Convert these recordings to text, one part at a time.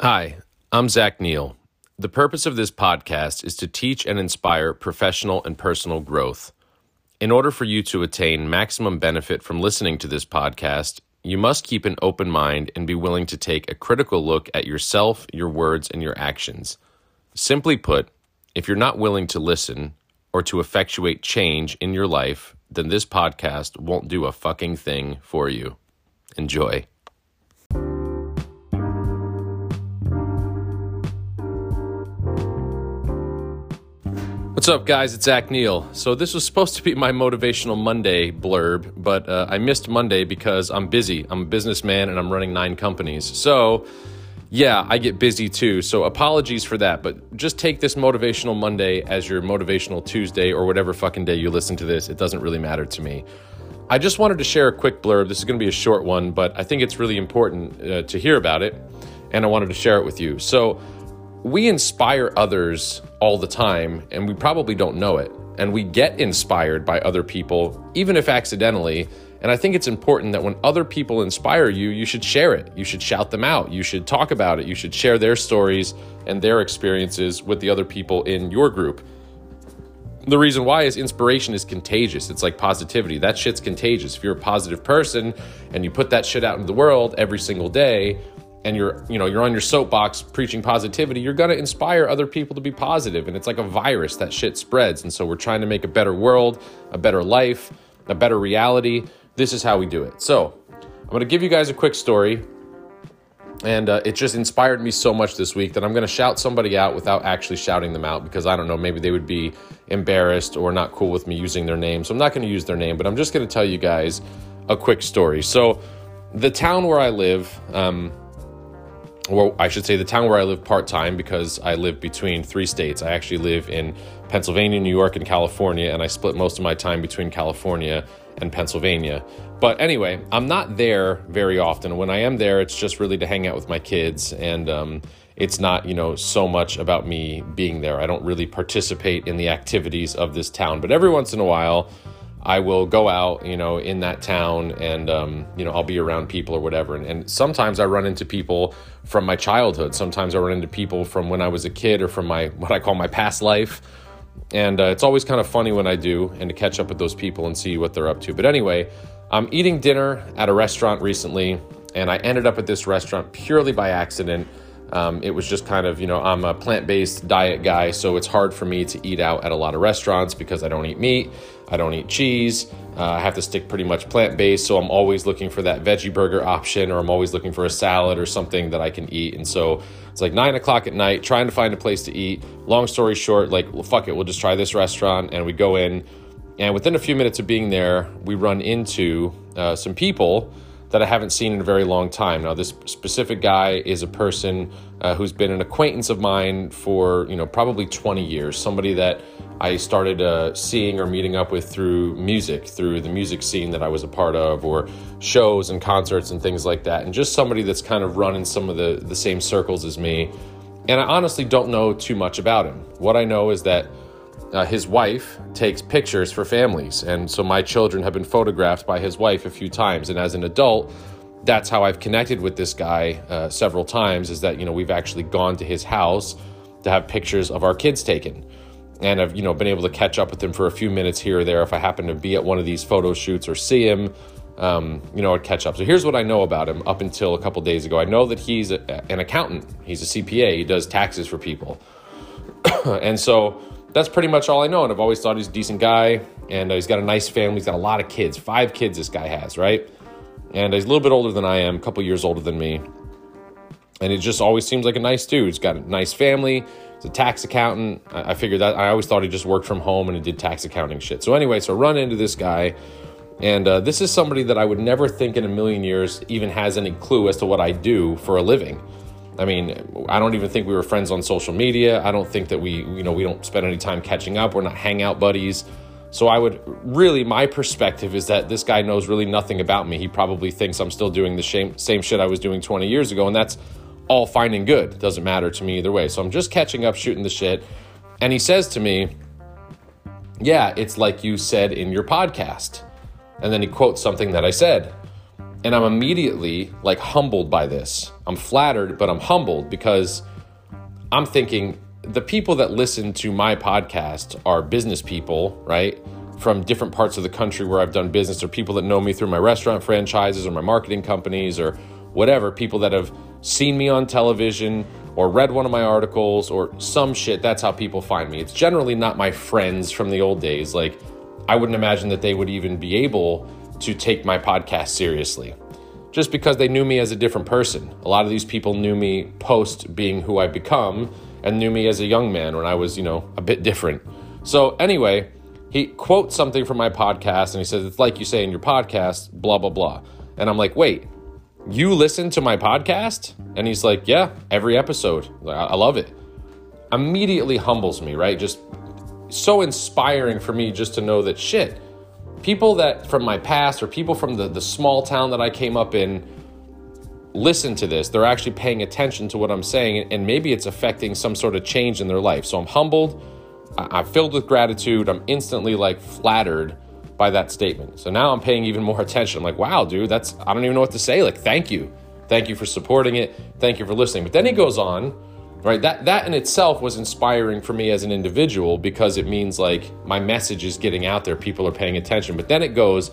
Hi, I'm Zach Neil. The purpose of this podcast is to teach and inspire professional and personal growth. In order for you to attain maximum benefit from listening to this podcast, you must keep an open mind and be willing to take a critical look at yourself, your words, and your actions. Simply put, if you're not willing to listen or to effectuate change in your life, then this podcast won't do a fucking thing for you. Enjoy. What's up, guys? It's Zach Neil. So, this was supposed to be my Motivational Monday blurb, but uh, I missed Monday because I'm busy. I'm a businessman and I'm running nine companies. So, yeah, I get busy too. So, apologies for that, but just take this Motivational Monday as your Motivational Tuesday or whatever fucking day you listen to this. It doesn't really matter to me. I just wanted to share a quick blurb. This is going to be a short one, but I think it's really important uh, to hear about it, and I wanted to share it with you. So, we inspire others all the time, and we probably don't know it. And we get inspired by other people, even if accidentally. And I think it's important that when other people inspire you, you should share it. You should shout them out. You should talk about it. You should share their stories and their experiences with the other people in your group. The reason why is inspiration is contagious. It's like positivity. That shit's contagious. If you're a positive person and you put that shit out into the world every single day, and you're you know you're on your soapbox preaching positivity you're going to inspire other people to be positive and it's like a virus that shit spreads and so we're trying to make a better world a better life a better reality. This is how we do it. So i'm going to give you guys a quick story and uh, it just inspired me so much this week that i'm going to shout somebody out without actually shouting them out because i don't know maybe they would be embarrassed or not cool with me using their name so i'm not going to use their name but i'm just going to tell you guys a quick story. So the town where i live um, or I should say the town where I live part time because I live between three states. I actually live in Pennsylvania, New York, and California, and I split most of my time between California and Pennsylvania. But anyway, I'm not there very often. When I am there, it's just really to hang out with my kids, and um, it's not, you know, so much about me being there. I don't really participate in the activities of this town, but every once in a while, I will go out, you know, in that town and, um, you know, I'll be around people or whatever. And, and, sometimes I run into people from my childhood. Sometimes I run into people from when I was a kid or from my, what I call my past life. And uh, it's always kind of funny when I do and to catch up with those people and see what they're up to. But anyway, I'm eating dinner at a restaurant recently and I ended up at this restaurant purely by accident. Um, it was just kind of, you know, I'm a plant based diet guy, so it's hard for me to eat out at a lot of restaurants because I don't eat meat, I don't eat cheese. Uh, I have to stick pretty much plant based, so I'm always looking for that veggie burger option, or I'm always looking for a salad or something that I can eat. And so it's like nine o'clock at night, trying to find a place to eat. Long story short, like, well, fuck it, we'll just try this restaurant. And we go in, and within a few minutes of being there, we run into uh, some people that I haven't seen in a very long time. Now, this specific guy is a person uh, who's been an acquaintance of mine for, you know, probably 20 years. Somebody that I started uh, seeing or meeting up with through music, through the music scene that I was a part of, or shows and concerts and things like that. And just somebody that's kind of run in some of the, the same circles as me. And I honestly don't know too much about him. What I know is that uh, his wife takes pictures for families. And so my children have been photographed by his wife a few times. And as an adult, that's how I've connected with this guy uh, several times is that, you know, we've actually gone to his house to have pictures of our kids taken. And I've, you know, been able to catch up with him for a few minutes here or there. If I happen to be at one of these photo shoots or see him, um, you know, I'd catch up. So here's what I know about him up until a couple days ago. I know that he's a, an accountant. He's a CPA. He does taxes for people. and so that's pretty much all I know. And I've always thought he's a decent guy. And uh, he's got a nice family. He's got a lot of kids. Five kids this guy has, right? And he's a little bit older than I am, a couple years older than me. And he just always seems like a nice dude. He's got a nice family. He's a tax accountant. I, I figured that. I always thought he just worked from home and he did tax accounting shit. So anyway, so run into this guy. And uh, this is somebody that I would never think in a million years even has any clue as to what I do for a living. I mean, I don't even think we were friends on social media. I don't think that we, you know, we don't spend any time catching up. We're not hangout buddies. So I would really, my perspective is that this guy knows really nothing about me. He probably thinks I'm still doing the same, same shit I was doing 20 years ago, and that's all fine and good. It doesn't matter to me either way. So I'm just catching up, shooting the shit. And he says to me, Yeah, it's like you said in your podcast. And then he quotes something that I said. And I'm immediately like humbled by this. I'm flattered, but I'm humbled because I'm thinking the people that listen to my podcast are business people, right? From different parts of the country where I've done business, or people that know me through my restaurant franchises or my marketing companies or whatever, people that have seen me on television or read one of my articles or some shit. That's how people find me. It's generally not my friends from the old days. Like, I wouldn't imagine that they would even be able to take my podcast seriously just because they knew me as a different person. A lot of these people knew me post being who I've become and knew me as a young man when I was, you know, a bit different. So, anyway, he quotes something from my podcast and he says, It's like you say in your podcast, blah, blah, blah. And I'm like, Wait, you listen to my podcast? And he's like, Yeah, every episode. I love it. Immediately humbles me, right? Just so inspiring for me just to know that shit people that from my past or people from the, the small town that I came up in listen to this. They're actually paying attention to what I'm saying, and maybe it's affecting some sort of change in their life. So I'm humbled. I'm filled with gratitude. I'm instantly like flattered by that statement. So now I'm paying even more attention. I'm like, wow, dude, that's, I don't even know what to say. Like, thank you. Thank you for supporting it. Thank you for listening. But then he goes on right that that in itself was inspiring for me as an individual because it means like my message is getting out there people are paying attention but then it goes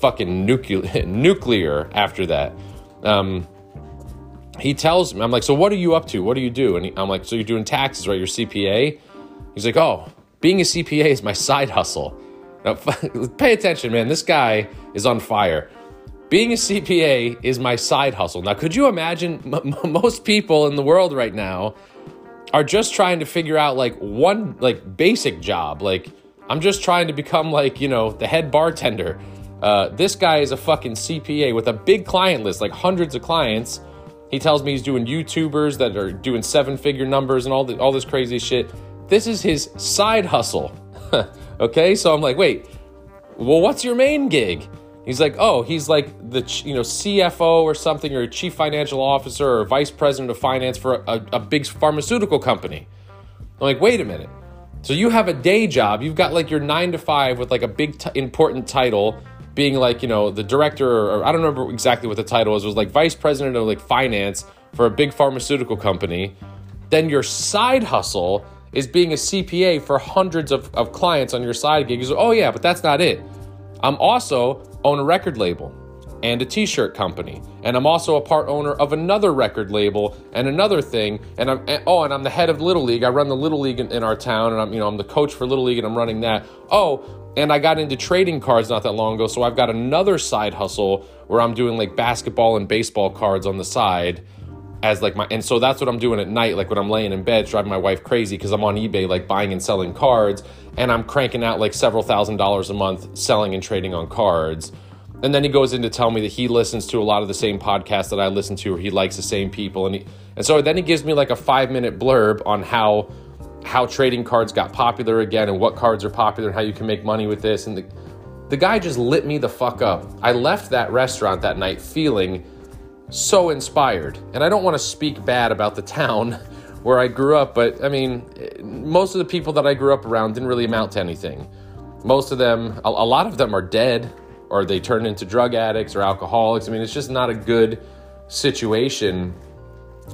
fucking nuclear nuclear after that. Um, he tells me i'm like so what are you up to? What do you do? And he, i'm like so you're doing taxes right? Your cpa he's like oh being a cpa is my side hustle. Now pay attention man this guy is on fire being a CPA is my side hustle. Now, could you imagine m- most people in the world right now are just trying to figure out like one like basic job. Like I'm just trying to become like, you know, the head bartender. Uh, this guy is a fucking CPA with a big client list, like hundreds of clients. He tells me he's doing YouTubers that are doing seven figure numbers and all the, all this crazy shit. This is his side hustle. okay, so I'm like, wait, well, what's your main gig? He's like, oh, he's like the you know CFO or something, or chief financial officer or vice president of finance for a, a big pharmaceutical company. I'm like, wait a minute. So you have a day job. You've got like your nine to five with like a big t- important title, being like you know the director or, or I don't remember exactly what the title was. It was like vice president of like finance for a big pharmaceutical company. Then your side hustle is being a CPA for hundreds of, of clients on your side gig. He's like, oh yeah, but that's not it. I'm also own a record label and a t-shirt company and i'm also a part owner of another record label and another thing and i'm and, oh and i'm the head of little league. I run the little league in, in, our town and i'm you know i'm the coach for little league and i'm running that. Oh and i got into trading cards not that long ago so i've got another side hustle where i'm doing like basketball and baseball cards on the side as like my and so that's what i'm doing at night like when i'm laying in bed driving my wife crazy because i'm on ebay like buying and selling cards and I'm cranking out like several thousand dollars a month selling and trading on cards. And then he goes in to tell me that he listens to a lot of the same podcasts that I listen to, or he likes the same people. And he, and so then he gives me like a five minute blurb on how how trading cards got popular again and what cards are popular and how you can make money with this. And the, the guy just lit me the fuck up. I left that restaurant that night feeling so inspired. And I don't want to speak bad about the town where I grew up, but I mean, most of the people that I grew up around didn't really amount to anything. Most of them, a, lot of them are dead or they turned into drug addicts or alcoholics. I mean, it's just not a good situation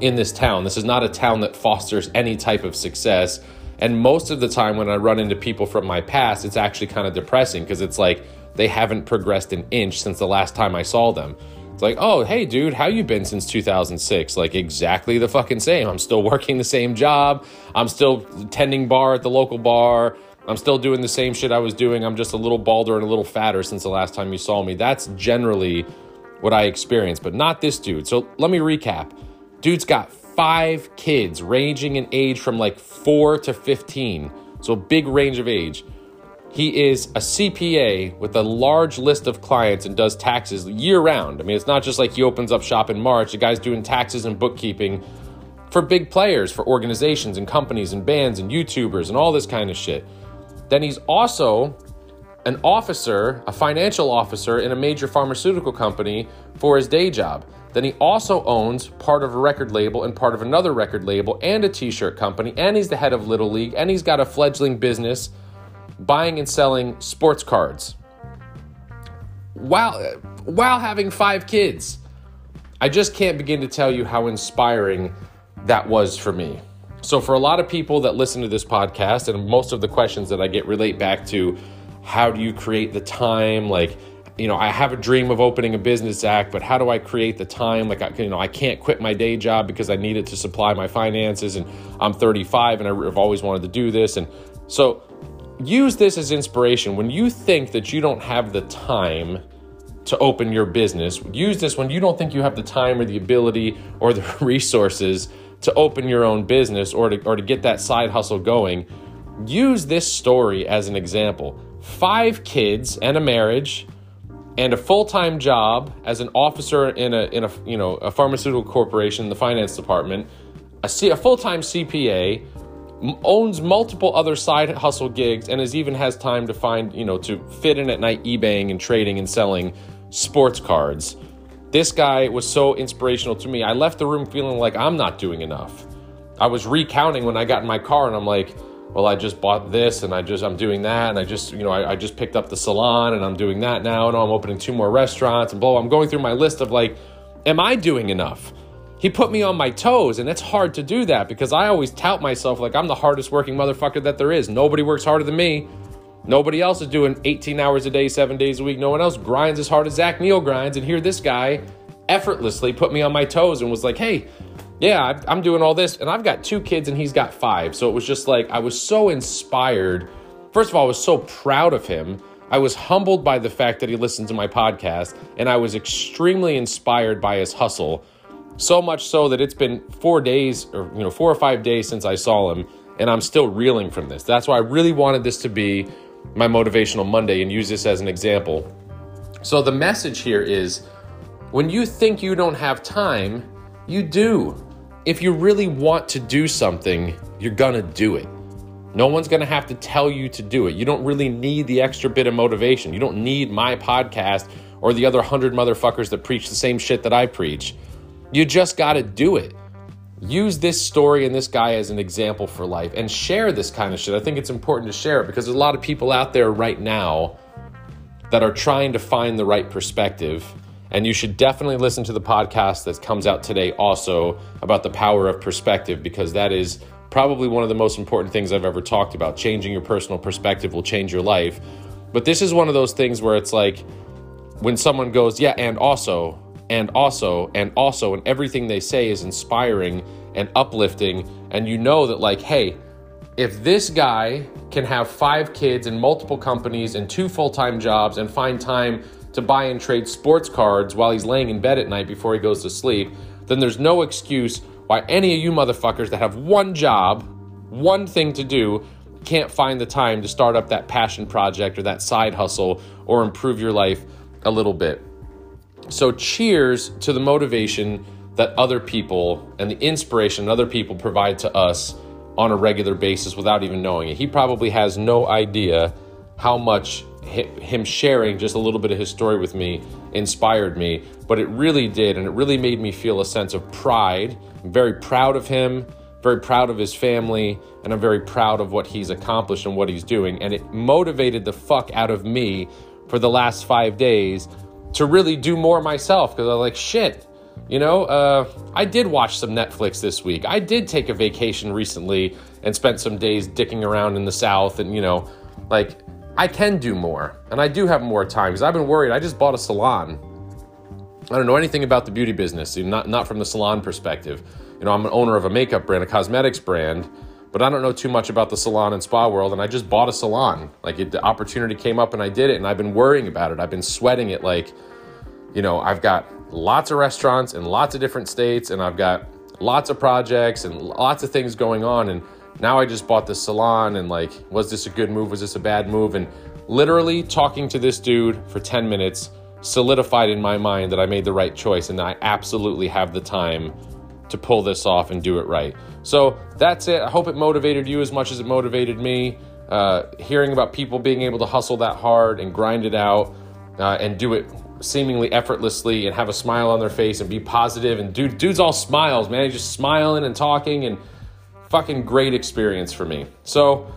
in this town. This is not a town that fosters any type of success. And most of the time, when I run into people from my past, it's actually kind of depressing because it's like they haven't progressed an inch since the last time I saw them. It's like, oh, hey, dude, how you been since 2006? Like, exactly the fucking same. I'm still working the same job. I'm still tending bar at the local bar. I'm still doing the same shit I was doing. I'm just a little balder and a little fatter since the last time you saw me. That's generally what I experienced, but not this dude. So let me recap. Dude's got five kids, ranging in age from like four to 15. So big range of age. He is a CPA with a large list of clients and does taxes year round. I mean, it's not just like he opens up shop in March. The guy's doing taxes and bookkeeping for big players, for organizations and companies and bands and YouTubers and all this kind of shit. Then he's also an officer, a financial officer in a major pharmaceutical company for his day job. Then he also owns part of a record label and part of another record label and a t shirt company, and he's the head of Little League, and he's got a fledgling business buying and selling sports cards. while while having five kids. I just can't begin to tell you how inspiring that was for me. So, for a lot of people that listen to this podcast, and most of the questions that I get relate back to how do you create the time? Like, you know, I have a dream of opening a business act, but how do I create the time? Like, I, you know, I can't quit my day job because I need it to supply my finances, and I'm 35 and I've always wanted to do this. And so, use this as inspiration. When you think that you don't have the time to open your business, use this when you don't think you have the time or the ability or the resources to open your own business or to, or to get that side hustle going. Use this story as an example. Five kids and a marriage and a full-time job as an officer in a in a you know a pharmaceutical corporation the finance department, a, C, a full-time CPA, owns multiple other side hustle gigs and is even has time to find, you know, to fit in at night eBaying and trading and selling sports cards. This guy was so inspirational to me. I left the room feeling like I'm not doing enough. I was recounting when I got in my car and I'm like, well, I just bought this and I just I'm doing that and I just you know I, I just picked up the salon and I'm doing that now and oh, I'm opening two more restaurants and blah. I'm going through my list of like, am I doing enough? He put me on my toes and it's hard to do that because i always tout myself like i'm the hardest working motherfucker that there is. Nobody works harder than me. Nobody else is doing 18 hours a day seven days a week. No one else grinds as hard as zach neil grinds. And here this guy effortlessly put me on my toes and was like hey yeah i'm doing all this. And i've got two kids and he's got five. So it was just like i was so inspired. First of all i was so proud of him. I was humbled by the fact that he listened to my podcast, and I was extremely inspired by his hustle so much so that it's been four days or you know four or five days since I saw him, and I'm still reeling from this. That's why I really wanted this to be my motivational Monday and use this as an example. So the message here is when you think you don't have time, you do. If you really want to do something, you're gonna do it. No one's gonna have to tell you to do it. You don't really need the extra bit of motivation. You don't need my podcast or the other hundred motherfuckers that preach the same shit that I preach. You just got to do it. Use this story and this guy as an example for life and share this kind of shit. I think it's important to share it because there's a lot of people out there right now that are trying to find the right perspective. And you should definitely listen to the podcast that comes out today also about the power of perspective because that is probably one of the most important things I've ever talked about. Changing your personal perspective will change your life. But this is one of those things where it's like when someone goes, Yeah, and also, and also and also and everything they say is inspiring and uplifting. And you know that like hey if this guy can have five kids and multiple companies and two full-time jobs and find time to buy and trade sports cards while he's laying in bed at night before he goes to sleep then there's no excuse why any of you motherfuckers that have one job one thing to do can't find the time to start up that passion project or that side hustle or improve your life a little bit so, cheers to the motivation that other people and the inspiration other people provide to us on a regular basis without even knowing it. He probably has no idea how much him sharing just a little bit of his story with me inspired me, but it really did. And it really made me feel a sense of pride. I'm very proud of him, very proud of his family, and I'm very proud of what he's accomplished and what he's doing. And it motivated the fuck out of me for the last five days to really do more myself because I was like, shit, you know, uh, I did watch some Netflix this week. I did take a vacation recently and spent some days dicking around in the South, and you know, like I can do more, and I do have more time because I've been worried. I just bought a salon. I don't know anything about the beauty business, not not from the salon perspective. You know, I'm an owner of a makeup brand, a cosmetics brand, but I don't know too much about the salon and spa world. And I just bought a salon. Like it, the opportunity came up and I did it. And I've been worrying about it. I've been sweating it. Like, you know, I've got lots of restaurants in lots of different states and I've got lots of projects and lots of things going on. And now I just bought this salon and like, was this a good move? Was this a bad move? And literally talking to this dude for 10 minutes solidified in my mind that I made the right choice and I absolutely have the time to pull this off and do it right. So that's it. I hope it motivated you as much as it motivated me. Uh, hearing about people being able to hustle that hard and grind it out uh, and do it seemingly effortlessly and have a smile on their face and be positive and dude, dude's all smiles, man. He's just smiling and talking and fucking great experience for me. So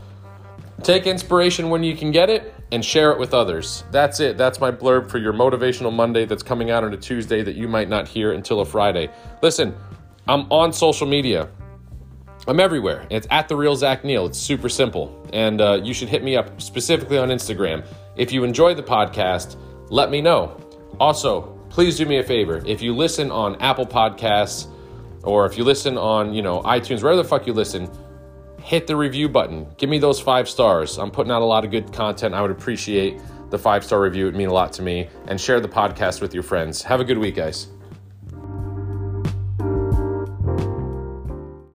take inspiration when you can get it and share it with others. That's it. That's my blurb for your Motivational Monday that's coming out on a Tuesday that you might not hear until a Friday. Listen, I'm on social media. I'm everywhere. It's at the real Zach Neil. It's super simple, and uh, you should hit me up specifically on Instagram. If you enjoy the podcast, let me know. Also, please do me a favor. If you listen on Apple Podcasts or if you listen on you know iTunes, wherever the fuck you listen, hit the review button. Give me those five stars. I'm putting out a lot of good content. I would appreciate the five star review. It mean a lot to me. And share the podcast with your friends. Have a good week, guys.